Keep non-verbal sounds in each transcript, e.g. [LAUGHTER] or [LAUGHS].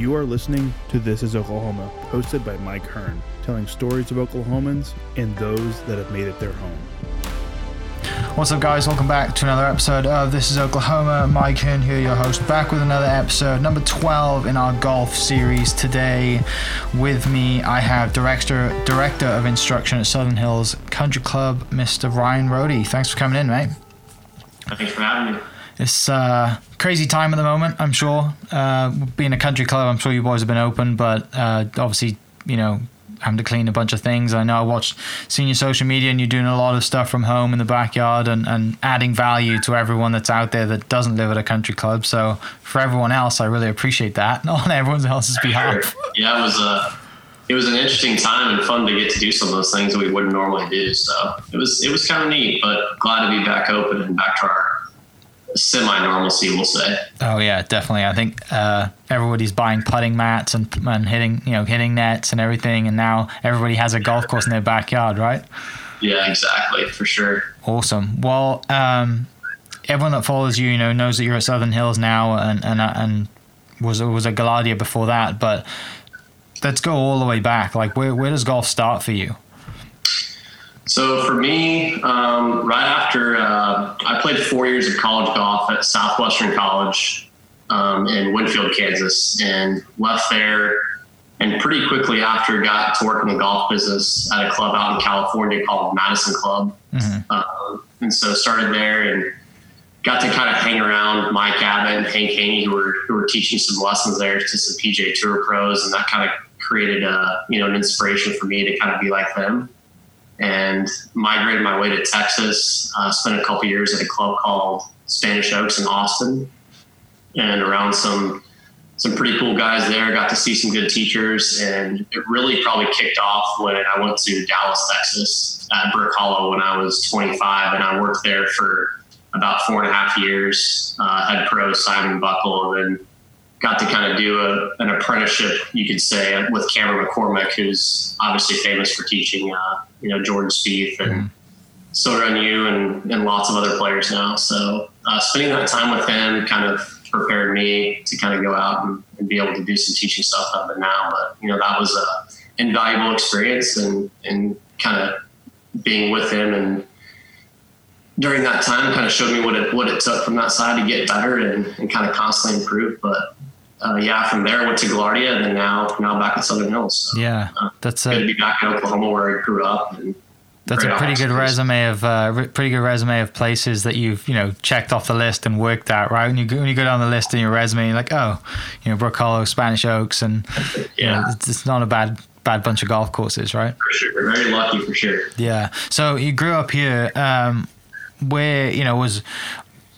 You are listening to This is Oklahoma, hosted by Mike Hearn, telling stories of Oklahomans and those that have made it their home. What's up, guys? Welcome back to another episode of This is Oklahoma. Mike Hearn here, your host, back with another episode, number 12 in our golf series. Today, with me, I have director director of instruction at Southern Hills Country Club, Mr. Ryan Rohde. Thanks for coming in, mate. Thanks for having me. It's uh, crazy time at the moment, I'm sure. Uh, being a country club, I'm sure you boys have been open, but uh, obviously, you know, having to clean a bunch of things. I know I watched senior social media and you're doing a lot of stuff from home in the backyard and, and adding value to everyone that's out there that doesn't live at a country club. So for everyone else, I really appreciate that [LAUGHS] on everyone else's behalf. Sure. Yeah, it was a it was an interesting time and fun to get to do some of those things that we wouldn't normally do. So it was it was kind of neat, but glad to be back open and back to our semi normalcy, we'll say. Oh yeah, definitely. I think uh, everybody's buying putting mats and, and hitting you know hitting nets and everything, and now everybody has a golf course in their backyard, right? Yeah, exactly, for sure. Awesome. Well, um, everyone that follows you, you know, knows that you're at Southern Hills now, and and and was was at Gaillardia before that, but let's go all the way back. Like, where where does golf start for you? So for me, um, right after uh, I played four years of college golf at Southwestern College um, in Winfield, Kansas, and left there. And pretty quickly after, got to work in the golf business at a club out in California called Madison Club. Mm-hmm. Uh, and so started there and got to kind of hang around Mike Abbott and Hank Haney, who were who were teaching some lessons there to some PGA Tour pros, and that kind of created a you know an inspiration for me to kind of be like them and migrated my way to Texas. Uh, spent a couple years at a club called Spanish Oaks in Austin, and around some some pretty cool guys there. Got to see some good teachers, and it really probably kicked off when I went to Dallas, Texas, at Brook Hollow when I was 25, and I worked there for about four and a half years. Uh, head pro Simon Buckle, and then got to kind of do a, an apprenticeship, you could say, with Cameron McCormick, who's obviously famous for teaching, uh, you know, Jordan Spieth and mm-hmm. And, and lots of other players now. So uh, spending that time with him kind of prepared me to kind of go out and, and be able to do some teaching stuff it now. But, you know, that was a invaluable experience and, and kind of being with him and during that time kind of showed me what it what it took from that side to get better and, and kind of constantly improve. But uh, yeah, from there I went to Gaillardia and then now now back at Southern Hills. So, yeah, uh, that's good a, to be back in Oklahoma where I grew up. that's a pretty good resume of uh, pretty good resume of places that you've you know checked off the list and worked at. Right when you go, when you go down the list in your resume, you're like, oh, you know, Brook Hollow, Spanish Oaks, and yeah, [LAUGHS] you know, it's, it's not a bad bad bunch of golf courses, right? For sure, very lucky for sure. Yeah. So you grew up here. Um, where you know was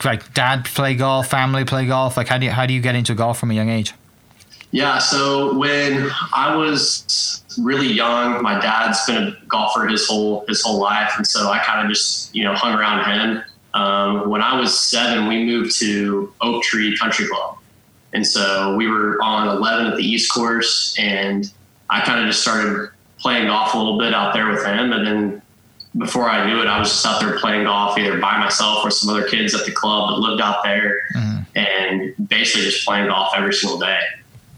like dad play golf, family play golf? Like how do you how do you get into golf from a young age? Yeah, so when I was really young, my dad's been a golfer his whole his whole life, and so I kind of just you know hung around him. Um, when I was seven, we moved to Oak Tree Country Club, and so we were on 11 at the East Course, and I kind of just started playing golf a little bit out there with him, and then before I knew it, I was just out there playing golf either by myself or some other kids at the club that lived out there, mm-hmm. and basically just playing golf every single day.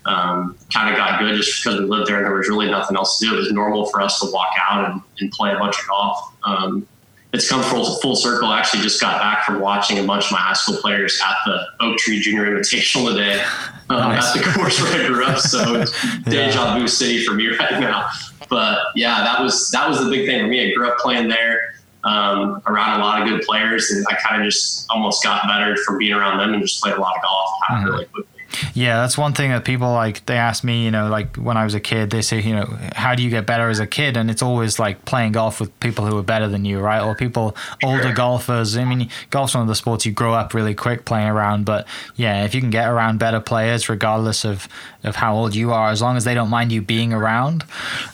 Um, kind of got good just because we lived there and there was really nothing else to do. It was normal for us to walk out and, and play a bunch of golf. Um, it's come full, full circle. I actually just got back from watching a bunch of my high school players at the Oak Tree Junior Invitational today um, nice. at the course where I grew up. So [LAUGHS] it's deja vu city for me right now. But yeah, that was that was the big thing for me. I grew up playing there um, around a lot of good players, and I kind of just almost got better from being around them and just played a lot of golf mm-hmm. really quickly. Yeah, that's one thing that people like. They ask me, you know, like when I was a kid, they say, you know, how do you get better as a kid? And it's always like playing golf with people who are better than you, right? Or people older golfers. I mean, golf's one of the sports you grow up really quick playing around. But yeah, if you can get around better players, regardless of of how old you are, as long as they don't mind you being around,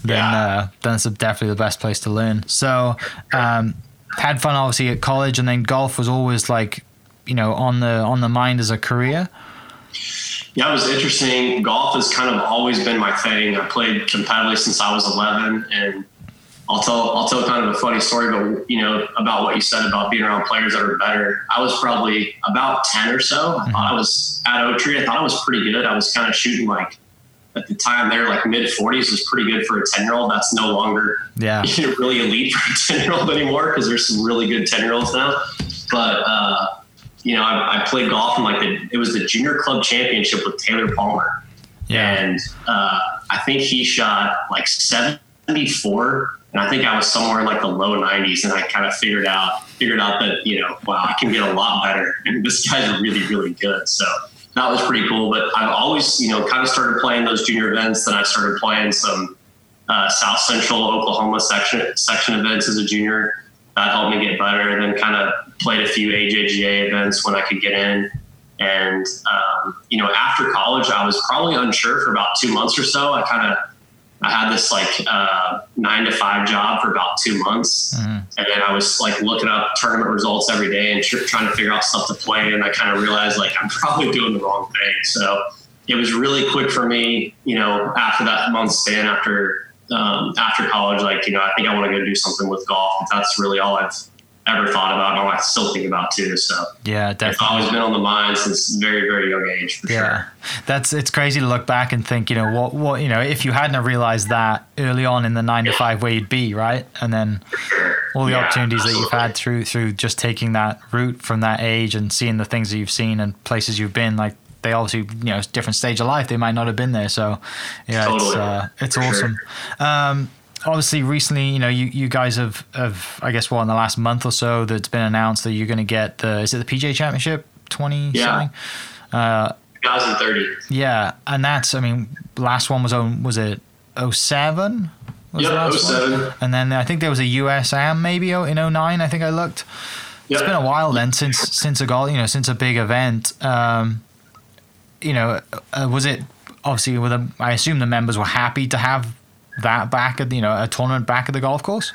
then yeah. uh, then it's definitely the best place to learn. So, um, had fun obviously at college, and then golf was always like, you know, on the on the mind as a career yeah, it was interesting. Golf has kind of always been my thing. I played competitively since I was 11, and I'll tell I'll tell kind of a funny story, but you know about what you said about being around players that are better. I was probably about 10 or so. I thought I was at Oak Tree. I thought I was pretty good. I was kind of shooting like at the time they were like mid 40s was pretty good for a 10 year old. That's no longer yeah [LAUGHS] really elite for a 10 year old anymore because there's some really good 10 year olds now. But uh, you know, I, I, played golf in like the it was the junior club championship with Taylor Palmer, yeah. and uh, I think he shot like 74 and I think I was somewhere in like the low 90s, and I kind of figured out figured out that you know, wow, I can get a lot better, and this guy's really really good. So that was pretty cool. But I've always you know kind of started playing those junior events. Then I started playing some uh, South Central Oklahoma section section events as a junior. That helped me get better. And then kind of played a few AJGA events when I could get in. And um, you know, after college, I was probably unsure for about two months or so. I kind of I had this like uh, nine to five job for about two months, mm-hmm. and then I was like looking up tournament results every day and tr- trying to figure out stuff to play. And I kind of realized like I'm [LAUGHS] probably doing the wrong thing. So it was really quick for me, you know, after that month span after um, after college. Like you know, I think I want to go do something with golf. That's really all I've ever thought about and I still think about too. So yeah, definitely. It's always been on the mind since very, very young age. yeah. Sure. That's, it's crazy to look back and think, you know, what, what, you know, if you hadn't realized that early on in the nine to five where you'd be, right. And then all the yeah, opportunities absolutely. that you've had through, through just taking that route from that age and seeing the things that you've seen and places you've been like, they obviously you know different stage of life they might not have been there so yeah totally. it's uh, it's For awesome sure. um, obviously recently, you know, you, you guys have, have I guess what in the last month or so that's been announced that you're going to get the is it the PGA Championship twenty yeah. something? Uh, 2030. Yeah, and that's I mean, last one was on was it 07? Was yep, 07. One? And then I think there was a USAM maybe in 09, I think I looked. Yep. It's been a while then since since a goal, you know, since a big event. Um, you know, uh, was it obviously with a, I assume the members were happy to have that back at you know a tournament back at the golf course?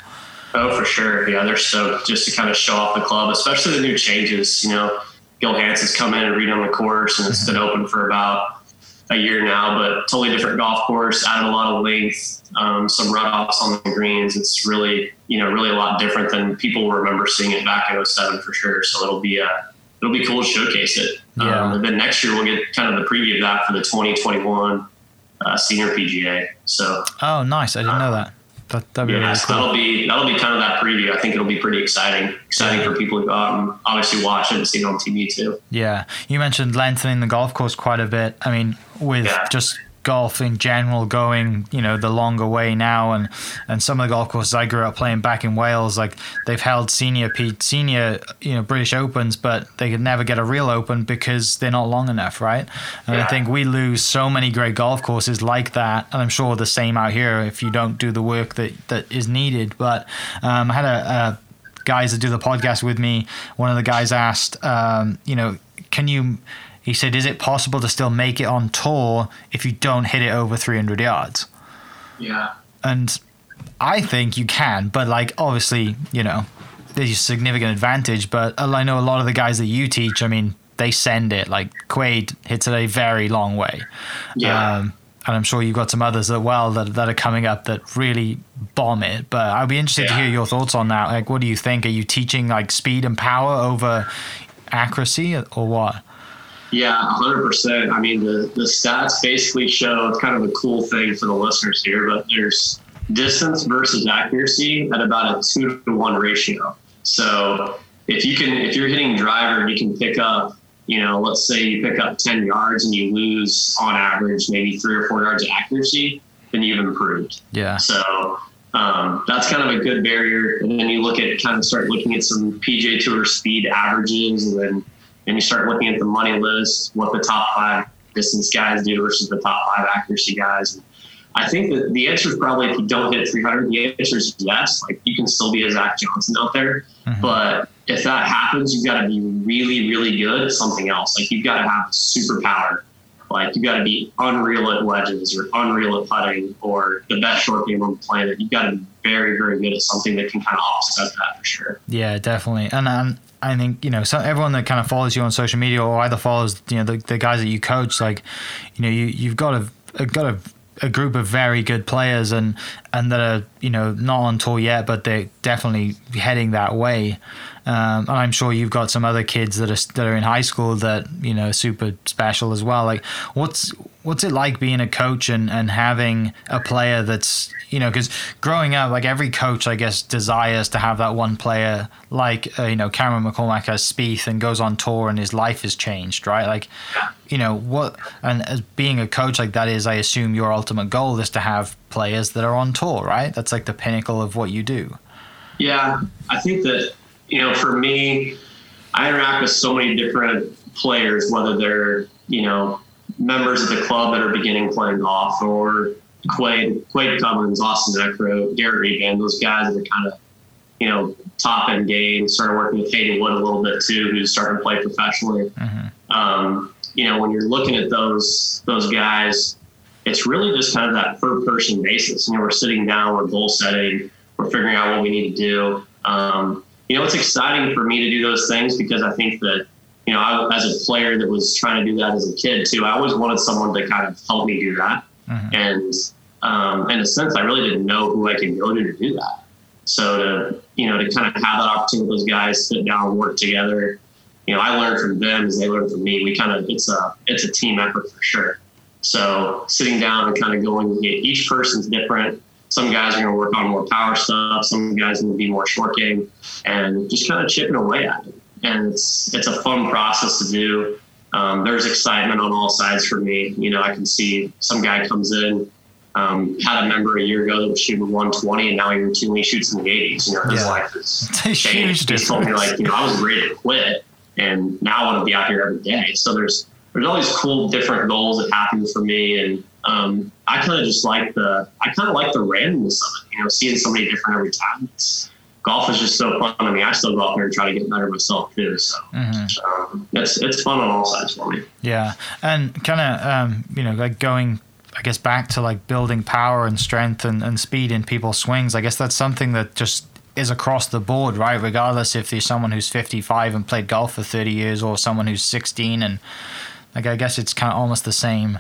Oh, for sure. Yeah, they're stoked just to kind of show off the club, especially the new changes. You know, Gil Hanse's come in and redone the course, and it's mm-hmm. been open for about a year now, but totally different golf course, added a lot of length, um, some runoffs on the greens. It's really, you know, really a lot different than people remember seeing it back in 07 for sure. So it'll be a, it'll be cool to showcase it. Yeah. Um, and then next year we'll get kind of the preview of that for the 2021 uh, senior PGA. So oh, nice! I didn't know that. That that'd be yeah, really so cool. that'll be that'll be kind of that preview. I think it'll be pretty exciting, exciting yeah. for people out and obviously watch it and see it on TV too. Yeah, you mentioned lengthening the golf course quite a bit. I mean, with yeah. just golf in general going, you know, the longer way now, and and some of the golf courses I grew up playing back in Wales, like they've held senior P, senior, you know, British Opens, but they could never get a real Open because they're not long enough, right? And yeah. I think we lose so many great golf courses like that, and I'm sure the same out here if you don't do the work that that is needed. But um, I had a, a guys that do the podcast with me. One of the guys asked, um, you know, can you he said, "Is it possible to still make it on tour if you don't hit it over 300 yards?" Yeah. And I think you can, but like obviously, you know, there's a significant advantage. But I know a lot of the guys that you teach. I mean, they send it like Quade hits it a very long way. Yeah. Um, and I'm sure you've got some others as well that, that are coming up that really bomb it. But I'd be interested yeah. to hear your thoughts on that. Like, what do you think? Are you teaching like speed and power over accuracy or what? Yeah, 100%. I mean, the, the stats basically show it's kind of a cool thing for the listeners here, but there's distance versus accuracy at about a two to one ratio. So if you can, if you're hitting driver and you can pick up, you know, let's say you pick up 10 yards and you lose on average maybe three or four yards of accuracy, then you've improved. Yeah. So um, that's kind of a good barrier. And then you look at kind of start looking at some PGA Tour speed averages and then and you start looking at the money list, what the top five distance guys do versus the top five accuracy guys. And I think that the answer is probably if you don't hit 300, the answer is yes. Like you can still be a Zach Johnson out there, mm-hmm. but if that happens, you've got to be really, really good at something else. Like you've got to have superpower. Like you've got to be unreal at wedges or unreal at putting or the best short game on the planet. You've got to be very, very good at something that can kind of offset that for sure. Yeah, definitely. And um, I think you know so everyone that kind of follows you on social media or either follows you know the, the guys that you coach like you know you you've got a, got a, a group of very good players and and that are you know not on tour yet, but they're definitely heading that way. Um, and I'm sure you've got some other kids that are that are in high school that you know super special as well. Like, what's what's it like being a coach and, and having a player that's you know because growing up like every coach i guess desires to have that one player like uh, you know cameron mccormick has Spieth and goes on tour and his life has changed right? Like you know what and as being a coach like that is i assume your ultimate goal is to have players that are on tour right? That's like the pinnacle of what you do. Yeah i think that you know for me i interact with so many different players whether they're you know members of the club that are beginning playing golf, or Quade, Quade Cummins, Austin Eckroat, Garrett Regan, those guys that are kind of, you know, top end game. Started working with Hayden Wood a little bit too, who's starting to play professionally. Mm-hmm. Um, you know, when you're looking at those those guys, it's really just kind of that per person basis. You know, we're sitting down, we're goal setting, we're figuring out what we need to do. Um, you know, it's exciting for me to do those things because I think that you know, I, as a player that was trying to do that as a kid too, I always wanted someone to kind of help me do that. Mm-hmm. And um, in a sense, I really didn't know who I could go to to do that. So to you know to kind of have that opportunity with those guys sit down, work together. You know, I learned from them as they learned from me. We kind of it's a it's a team effort for sure. So sitting down and kind of going, each person's different. Some guys are going to work on more power stuff. Some guys are going to be more short game, and just kind of chipping away at it and it's it's a fun process to do. Um, there's excitement on all sides for me. You know, I can see some guy comes in, um, had a member a year ago that was shooting 120, and now he routinely shoots in the 80s. You know, his yeah. life is [LAUGHS] changed. He told me like, you know, I was ready to quit, and now I want to be out here every day. So there's there's all these cool different goals that happen for me, and um, I kind of just like the I kind of like the randomness of it. You know, seeing somebody different every time. It's, golf is just so fun. I mean, I still go out there and try to get better myself too. So mm-hmm. um, it's it's fun on all sides for me. Yeah, and kind of um, you know like going. I guess back to like building power and strength and, and speed in people's swings. I guess that's something that just is across the board, right? Regardless if there's someone who's 55 and played golf for 30 years or someone who's 16 and like I guess it's kind of almost the same.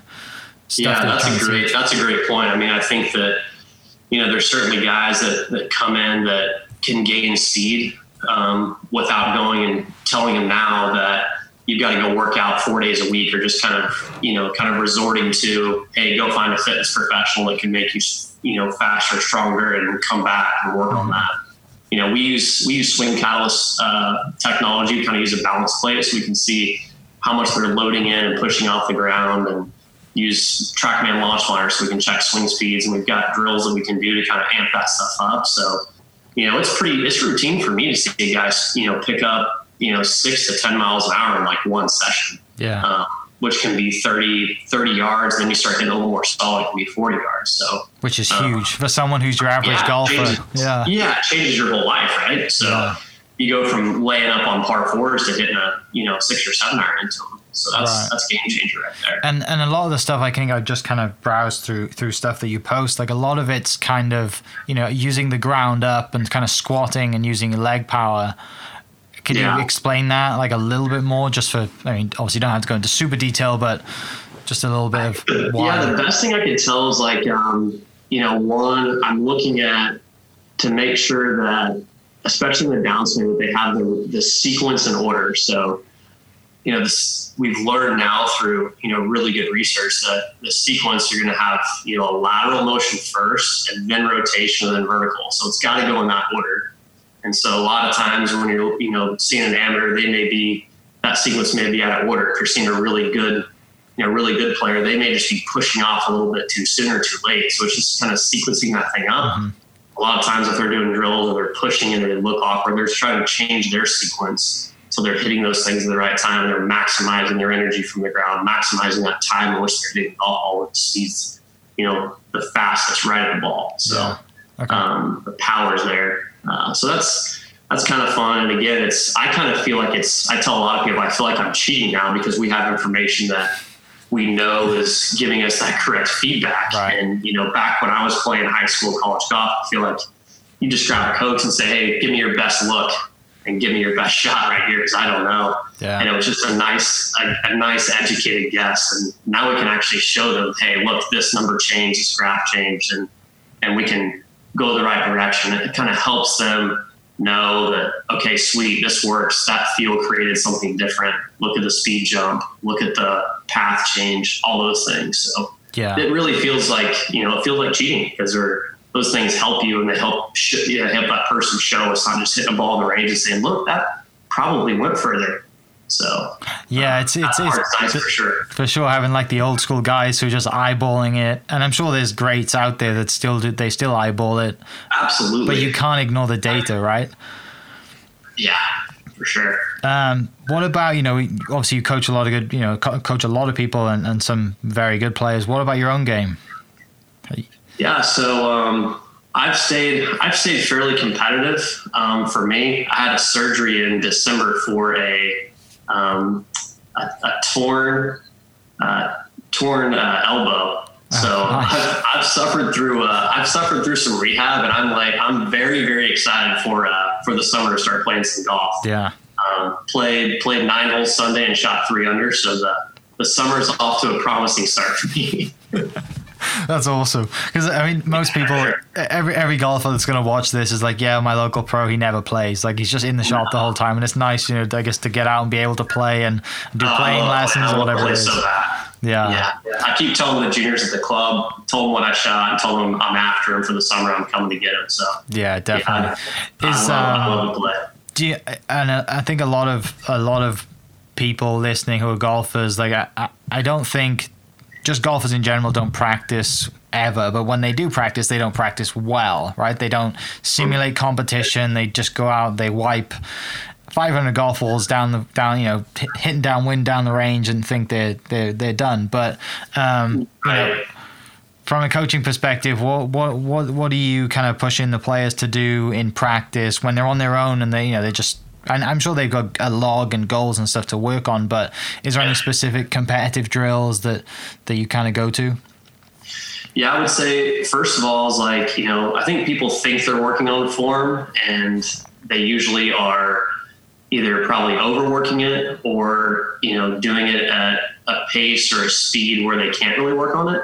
Yeah, that that's a great that's a great point. I mean, I think that you know there's certainly guys that that come in that can gain speed um, without going and telling them now that you've got to go work out four days a week or just kind of you know kind of resorting to hey go find a fitness professional that can make you you know faster stronger and come back and work on that you know we use we use swing catalyst uh, technology we kind of use a balance plate so we can see how much they're loading in and pushing off the ground and use trackman launch monitor so we can check swing speeds and we've got drills that we can do to kind of amp that stuff up so you know, it's pretty, it's routine for me to see guys, you know, pick up, you know, six to 10 miles an hour in like one session. Yeah. Um, which can be 30, 30 yards. Then you start getting a little more solid, it can be 40 yards. So, which is um, huge for someone who's your average yeah, golfer. Changes, yeah. Yeah. It changes your whole life. Right. So yeah. you go from laying up on par fours to hitting a, you know, six or seven iron into them. So that's right. that's game changer right there. And and a lot of the stuff I think I just kind of browsed through through stuff that you post. Like a lot of it's kind of you know using the ground up and kind of squatting and using leg power. Can yeah. you explain that like a little bit more? Just for I mean, obviously you don't have to go into super detail, but just a little bit of why. Yeah, the best thing I could tell is like um, you know one I'm looking at to make sure that especially in the downswing that they have the the sequence in order. So you know, this we've learned now through you know really good research that the sequence you're going to have you know a lateral motion first and then rotation and then vertical. So it's got to go in that order. And so a lot of times when you're you know seeing an amateur, they may be that sequence may be out of order. If you're seeing a really good you know really good player, they may just be pushing off a little bit too soon or too late. So it's just kind of sequencing that thing up. Mm-hmm. A lot of times if they're doing drills or they're pushing and they look awkward, they're trying to change their sequence so they're hitting those things at the right time. They're maximizing their energy from the ground, maximizing that time in which they're hitting the ball speeds, you know, the fastest right at the ball. So yeah. okay. um, the power's there. Uh, so that's that's kind of fun. And again, it's I kind of feel like it's. I tell a lot of people I feel like I'm cheating now because we have information that we know is giving us that correct feedback. Right. And you know, back when I was playing high school, college golf, I feel like you just grab a coach and say, "Hey, give me your best look." And give me your best [LAUGHS] shot right here because I don't know. Yeah. And it was just a nice, a, a, nice educated guess. And now we can actually show them, hey, look, this number changed, this graph changed, and and we can go the right direction. It kind of helps them know that okay, sweet, this works. That field created something different. Look at the speed jump. Look at the path change. All those things. So yeah, it really feels like you know it feels like cheating because they're those things help you and they help sh- you know, help that person show it's not just hitting a ball in the range and saying, look, that probably went further. So yeah, it's it's, it's, it's for sure. For sure, having like the old school guys who are just eyeballing it, and I'm sure there's greats out there that still do they still eyeball it. Absolutely, but you can't ignore the data, right? Yeah, for sure. Um, what about you know? Obviously, you coach a lot of good, you know, co- coach a lot of people and, and some very good players. What about your own game? Yeah, so um, I've stayed I've stayed fairly competitive. Um, for me, I had a surgery in December for a um, a, a, torn uh, torn uh, elbow. So oh, nice. I've, I've, suffered through uh, I've suffered through some rehab, and I'm like I'm very very excited for uh, for the summer to start playing some golf. Yeah. Um, played played nine holes Sunday and shot three under, so the the summer's off to a promising start for me. [LAUGHS] That's awesome. Because I mean, most people, every every golfer that's going to watch this is like, yeah, my local pro, he never plays. Like he's just in the shop the whole time, and it's nice, you know, I guess to get out and be able to play and do oh, playing lessons or whatever it is. So yeah. yeah. I keep telling the juniors at the club, told them what I shot, and told them I'm after him for the summer. I'm coming to get him. So yeah, definitely. Yeah, is I love, um, I love play. Do you, and I think a lot of a lot of people listening who are golfers, like I, I don't think just golfers in general don't practice ever, but when they do practice, they don't practice well, right? They don't simulate competition. They just go out, they wipe 500 golf balls down the down, you know, hitting downwind down the range and think they're they're they're done. But um, you know, from a coaching perspective, what what what what are you kind of pushing the players to do in practice when they're on their own and they you know they just and I'm sure they've got a log and goals and stuff to work on, but is there any specific competitive drills that that you kind of go to? Yeah, I would say first of all is like you know I think people think they're working on form and they usually are either probably overworking it or you know doing it at a pace or a speed where they can't really work on it.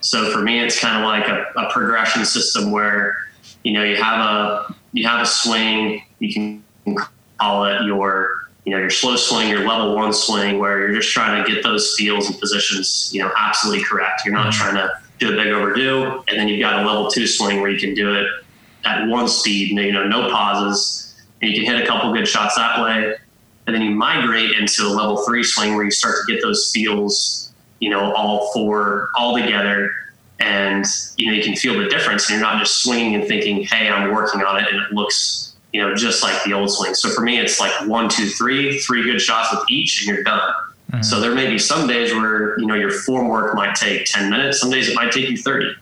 So for me, it's kind of like a, a progression system where you know you have a you have a swing you can call it your you know your slow swing, your level one swing, where you're just trying to get those feels and positions you know absolutely correct. You're not mm-hmm. trying to do a big overdo, and then you've got a level two swing where you can do it at one speed, you know, no pauses, and you can hit a couple good shots that way. And then you migrate into a level three swing where you start to get those feels, you know, all four all together, and you know you can feel the difference. And you're not just swinging and thinking, "Hey, I'm working on it," and it looks you know, just like the old swing. So for me, it's like one, two, three, three good shots with each, and you're done. Mm-hmm. So there may be some days where you know your form work might take 10 minutes. Some days it might take you 30.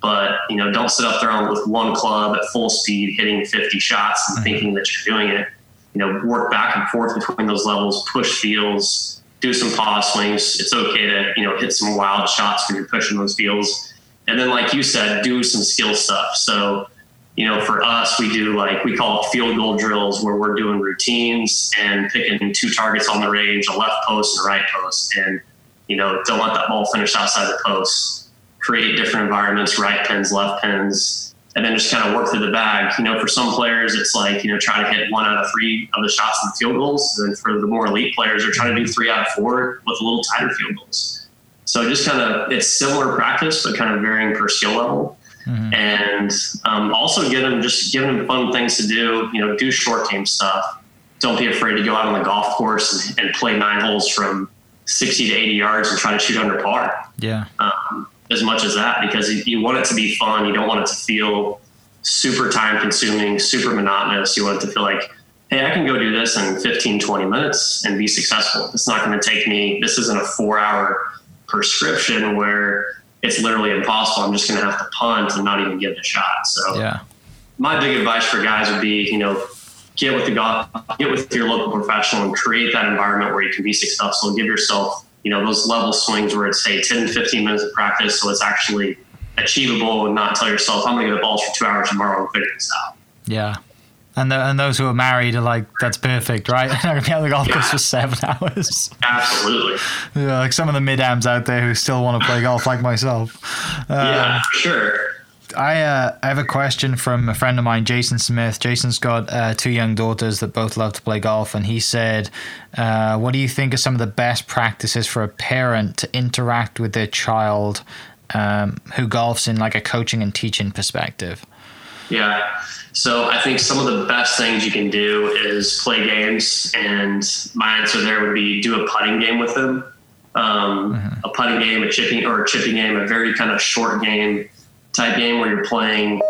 But you know, don't sit up there on, with one club at full speed, hitting 50 shots and mm-hmm. thinking that you're doing it. You know, work back and forth between those levels, push fields, do some pause swings. It's okay to you know hit some wild shots when you're pushing those fields, and then like you said, do some skill stuff. So you know, for us, we do like we call it field goal drills where we're doing routines and picking two targets on the range, a left post and a right post, and you know, don't let that ball finish outside the post. Create different environments, right pins, left pins, and then just kind of work through the bag. You know, for some players, it's like you know, try to hit one out of three of the shots in the field goals, and for the more elite players, they're trying to do three out of four with a little tighter field goals. So just kind of it's similar practice, but kind of varying per skill level mm-hmm. and um, also give them just give them fun things to do. You know, do short game stuff. Don't be afraid to go out on the golf course and, and play nine holes from 60 to 80 yards and try to shoot under par. Yeah. Um, as much as that, because you, you want it to be fun. You don't want it to feel super time consuming, super monotonous. You want it to feel like, hey, I can go do this in 15, 20 minutes and be successful. It's not going to take me, this isn't a four hour prescription where it's literally impossible. I'm just going to have to punt and not even give it a shot. So, yeah. My big advice for guys would be, you know, get with the golf, get with your local professional and create that environment where you can be successful. Give yourself, you know, those level swings where it's say 10, to 15 minutes of practice, so it's actually achievable, and not tell yourself, I'm going to get the balls for two hours tomorrow and figure this out. Yeah, and the, and those who are married are like, that's perfect, right? I'm gonna be on the golf course for seven [LAUGHS] hours. Absolutely. Yeah, like some of the mid-ams out there who still want to play golf, like myself. [LAUGHS] Um, yeah, sure. I uh, I have a question from a friend of mine, Jason Smith. Jason's got uh, two young daughters that both love to play golf, and he said, uh, "What do you think are some of the best practices for a parent to interact with their child um, who golfs in like a coaching and teaching perspective?" Yeah. So I think some of the best things you can do is play games, and my answer there would be do a putting game with them. Um, mm-hmm. A putting game, a chipping or a chipping game, a very kind of short game type game where you're playing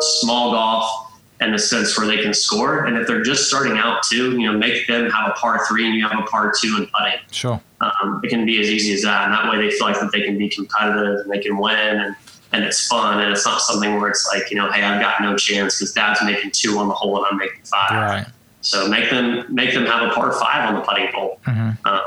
small golf in the sense where they can score. And if they're just starting out too, you know, make them have a par three and you have a par two in putting. Sure. Um, it can be as easy as that. And that way they feel like that they can be competitive and they can win and, and it's fun. And it's not something where it's like, you know, Hey, I've got no chance because dad's making two on the hole and I'm making five. Right. So make them, make them have a par five on the putting hole. Mm-hmm. Uh,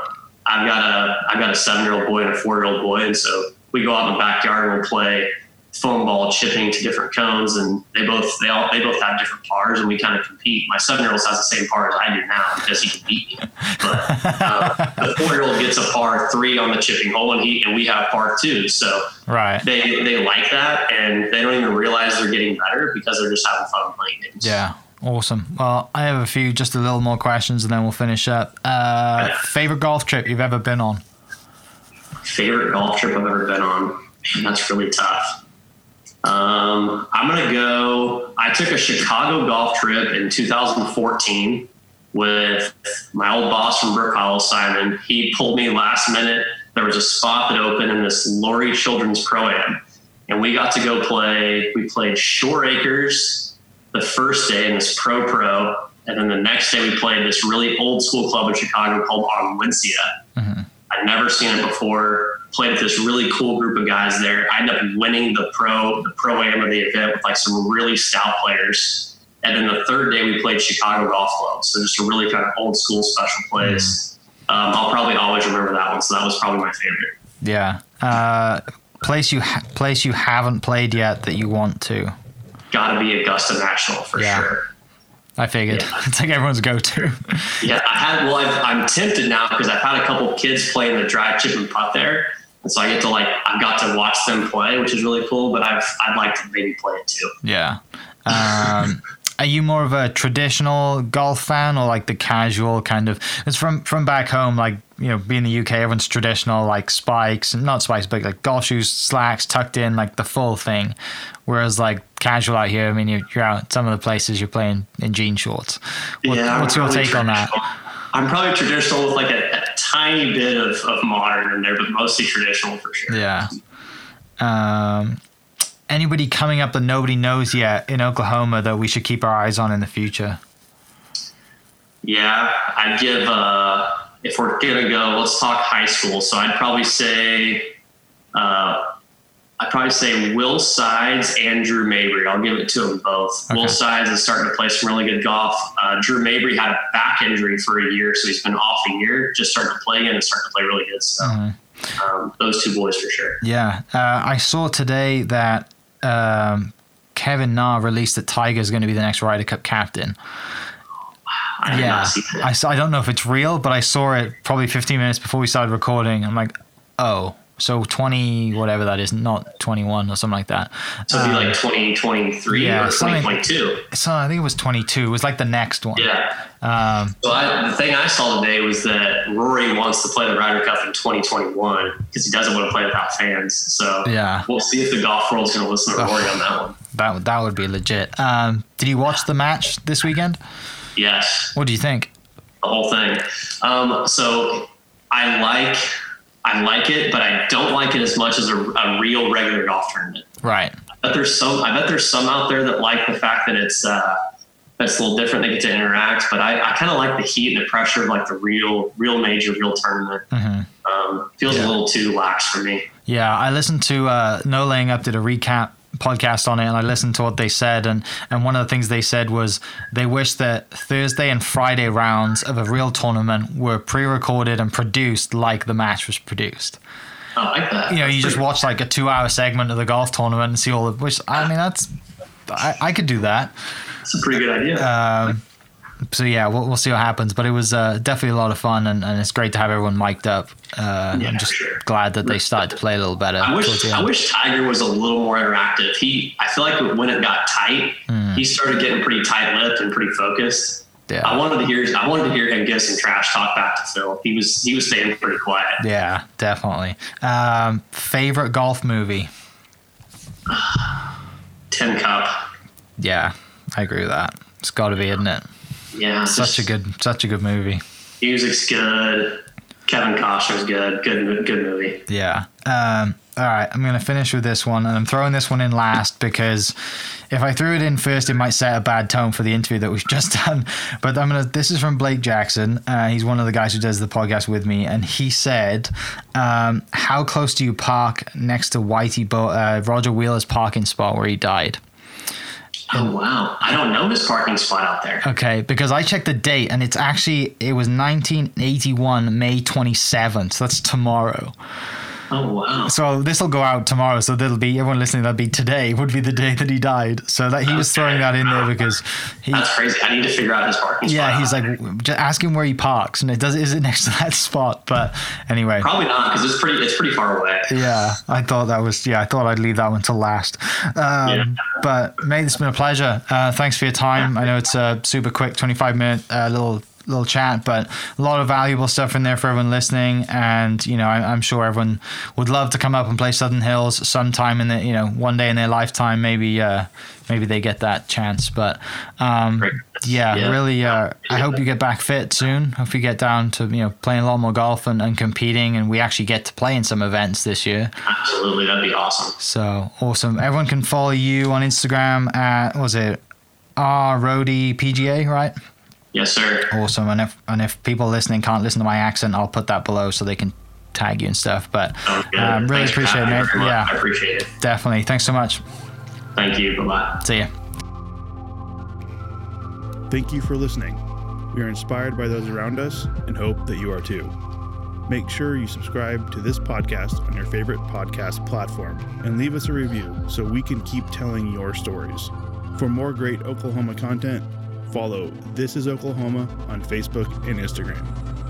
I've got a, I've got a seven year old boy and a four year old boy. And so we go out in the backyard and we play foam ball chipping to different cones, and they both they all they both have different pars, and we kind of compete. My seven year old has the same par as I do now because he can beat me. But uh, the four year old gets a par three on the chipping hole, and he and we have par two. So right, they they like that, and they don't even realize they're getting better because they're just having fun playing games. Yeah. Awesome. Well, I have a few, just a little more questions, and then we'll finish up. Uh, favorite golf trip you've ever been on? Favorite golf trip I've ever been on? Man, that's really tough. Um, I'm going to go. I took a Chicago golf trip in 2014 with my old boss from Brook Hollow, Simon. He pulled me last minute. There was a spot that opened in this Lurie Children's Pro Am, and we got to go play. We played Shore Acres the first day in this Pro Pro, and then the next day we played this really old school club in Chicago called Onwentsia. Mm-hmm. I'd never seen it before played with this really cool group of guys there. I ended up winning the pro the pro am of the event with like some really stout players. And then the third day we played Chicago Golf Club, so just a really kind of old school special place. Mm. Um, I'll probably always remember that one. So that was probably my favorite. Yeah, uh, place you ha- place you haven't played yet that you want to. Got to be Augusta National for yeah. sure. I figured yeah. [LAUGHS] it's like everyone's go-to. yeah, I had. Well, i am tempted now because I've had a couple kids playing the drive, chip, and putt there, and so I get to like I've got to watch them play, which is really cool. But I've I'd like to maybe play it too. Yeah. Um, [LAUGHS] are you more of a traditional golf fan or like the casual kind of? It's from from back home, like you know, being the UK, everyone's traditional, like spikes, and not spikes, but like golf shoes, slacks, tucked in, like the full thing. Whereas like casual out here, I mean, you're, you're out some of the places you're playing in jean shorts. What, yeah, what's your take on that? I'm probably traditional with like a, a tiny bit of, of modern in there, but mostly traditional for sure. Yeah. Um, anybody coming up that nobody knows yet in Oklahoma that we should keep our eyes on in the future? Yeah, I'd give, uh, if we're going to go, let's talk high school. So I'd probably say, uh, I'd probably say Will Sides and Drew Mabry. I'll give it to them both. Okay. Will Sides is starting to play some really good golf. Uh, Drew Mabry had a back injury for a year, so he's been off a year, just starting to play again and starting to play really good. So mm-hmm. um, those two boys for sure. Yeah. Uh, I saw today that um, Kevin Na released that Tiger is going to be the next Ryder Cup captain. I yeah, I, saw, I don't know if it's real, but I saw it probably 15 minutes before we started recording. I'm like, oh, so 20, whatever that is, not 21 or something like that. So it'd be like 2023 yeah, or 2022. So I think it was 22. It was like the next one. Yeah. Um, so I, the thing I saw today was that Rory wants to play the Ryder Cup in 2021 because he doesn't want to play without fans. So yeah, we'll see if the golf world's going to listen to Rory on that one. [SIGHS] That, that would be legit. Um, did you watch the match this weekend? Yes. What do you think? The whole thing. Um, so I like I like it, but I don't like it as much as a, a real regular golf tournament. Right. I bet there's some. I bet there's some out there that like the fact that it's uh, that's a little different. They get to interact, but I, I kind of like the heat and the pressure of like the real, real major, real tournament. Mm-hmm. Um, feels yeah. a little too lax for me. Yeah, I listened to uh, No Laying Up did a recap podcast on it and I listened to what they said and and one of the things they said was they wish that Thursday and Friday rounds of a real tournament were pre-recorded and produced like the match was produced. I like that. You know, you just watch like a two-hour segment of the golf tournament and see all the which I mean that's I, I could do that. It's a pretty good idea. Um, so yeah, we'll, we'll see what happens. But it was uh, definitely a lot of fun, and, and it's great to have everyone mic'd up. Uh, Yeah, I'm just sure. glad that they started to play a little better. I wish I wish Tiger was a little more interactive. He I feel like when it got tight, Hmm. he started getting pretty tight lipped and pretty focused. Yeah. I wanted to hear I wanted to hear him give some trash talk back to Phil. He was he was staying pretty quiet. Yeah, definitely. Um, favorite golf movie? [SIGHS] Tin cup. Yeah, I agree with that. It's got to be, isn't it? Yeah. Such a good, such a good movie. music's good. Kevin Costner's good. Good good movie. Yeah. Um, all right, I'm gonna finish with this one, and I'm throwing this one in last because if I threw it in first, it might set a bad tone for the interview that we've [LAUGHS] just done. But I'm gonna. This is from Blake Jackson. Uh, he's one of the guys who does the podcast with me, and he said, um, "How close do you park next to Whitey Bo- uh, Roger Wheeler's parking spot where he died?" Oh wow. I don't know his parking spot out there. Okay, because I checked the date, and it's actually it was 1981, May 27th. That's tomorrow. Oh wow. So this will go out tomorrow. So that'll be everyone listening. That'll be today. Would be the day that he died. So that he was throwing that in there because he. That's crazy. I need to figure out his parking spot. Yeah, he's like, just ask him where he parks, and it does. Is it next to that [LAUGHS] spot? But anyway, probably not because it's pretty it's pretty far away. yeah, I thought that was. Yeah, I thought I'd leave that one to last. Um, Yeah. But mate, it's been a pleasure. Uh, thanks for your time. I know it's a super quick, twenty-five minute uh, little little chat, but a lot of valuable stuff in there for everyone listening. And you know, I, I'm sure everyone would love to come up and play Southern Hills sometime in the you know one day in their lifetime. Maybe uh, maybe they get that chance. But um, yeah, Yeah. really. Uh, I hope you get back fit soon. Hope you get down to you know playing a lot more golf and, and competing, and we actually get to play in some events this year. Absolutely, that'd be awesome. So awesome! Everyone can follow you on Instagram at what was it R Roadie PGA, right? Yes, sir. Awesome. And if and if people listening can't listen to my accent, I'll put that below so they can tag you and stuff. But Sounds good. um, really Thanks appreciate it, having me mate. very. I Yeah, appreciate it. definitely. Thanks so much. Thank you. Bye bye. See ya. Thank you for listening. We are inspired by those around us and hope that you are too. Make sure you subscribe to this podcast on your favorite podcast platform and leave us a review so we can keep telling your stories. For more great Oklahoma content, follow This is Oklahoma on Facebook and Instagram.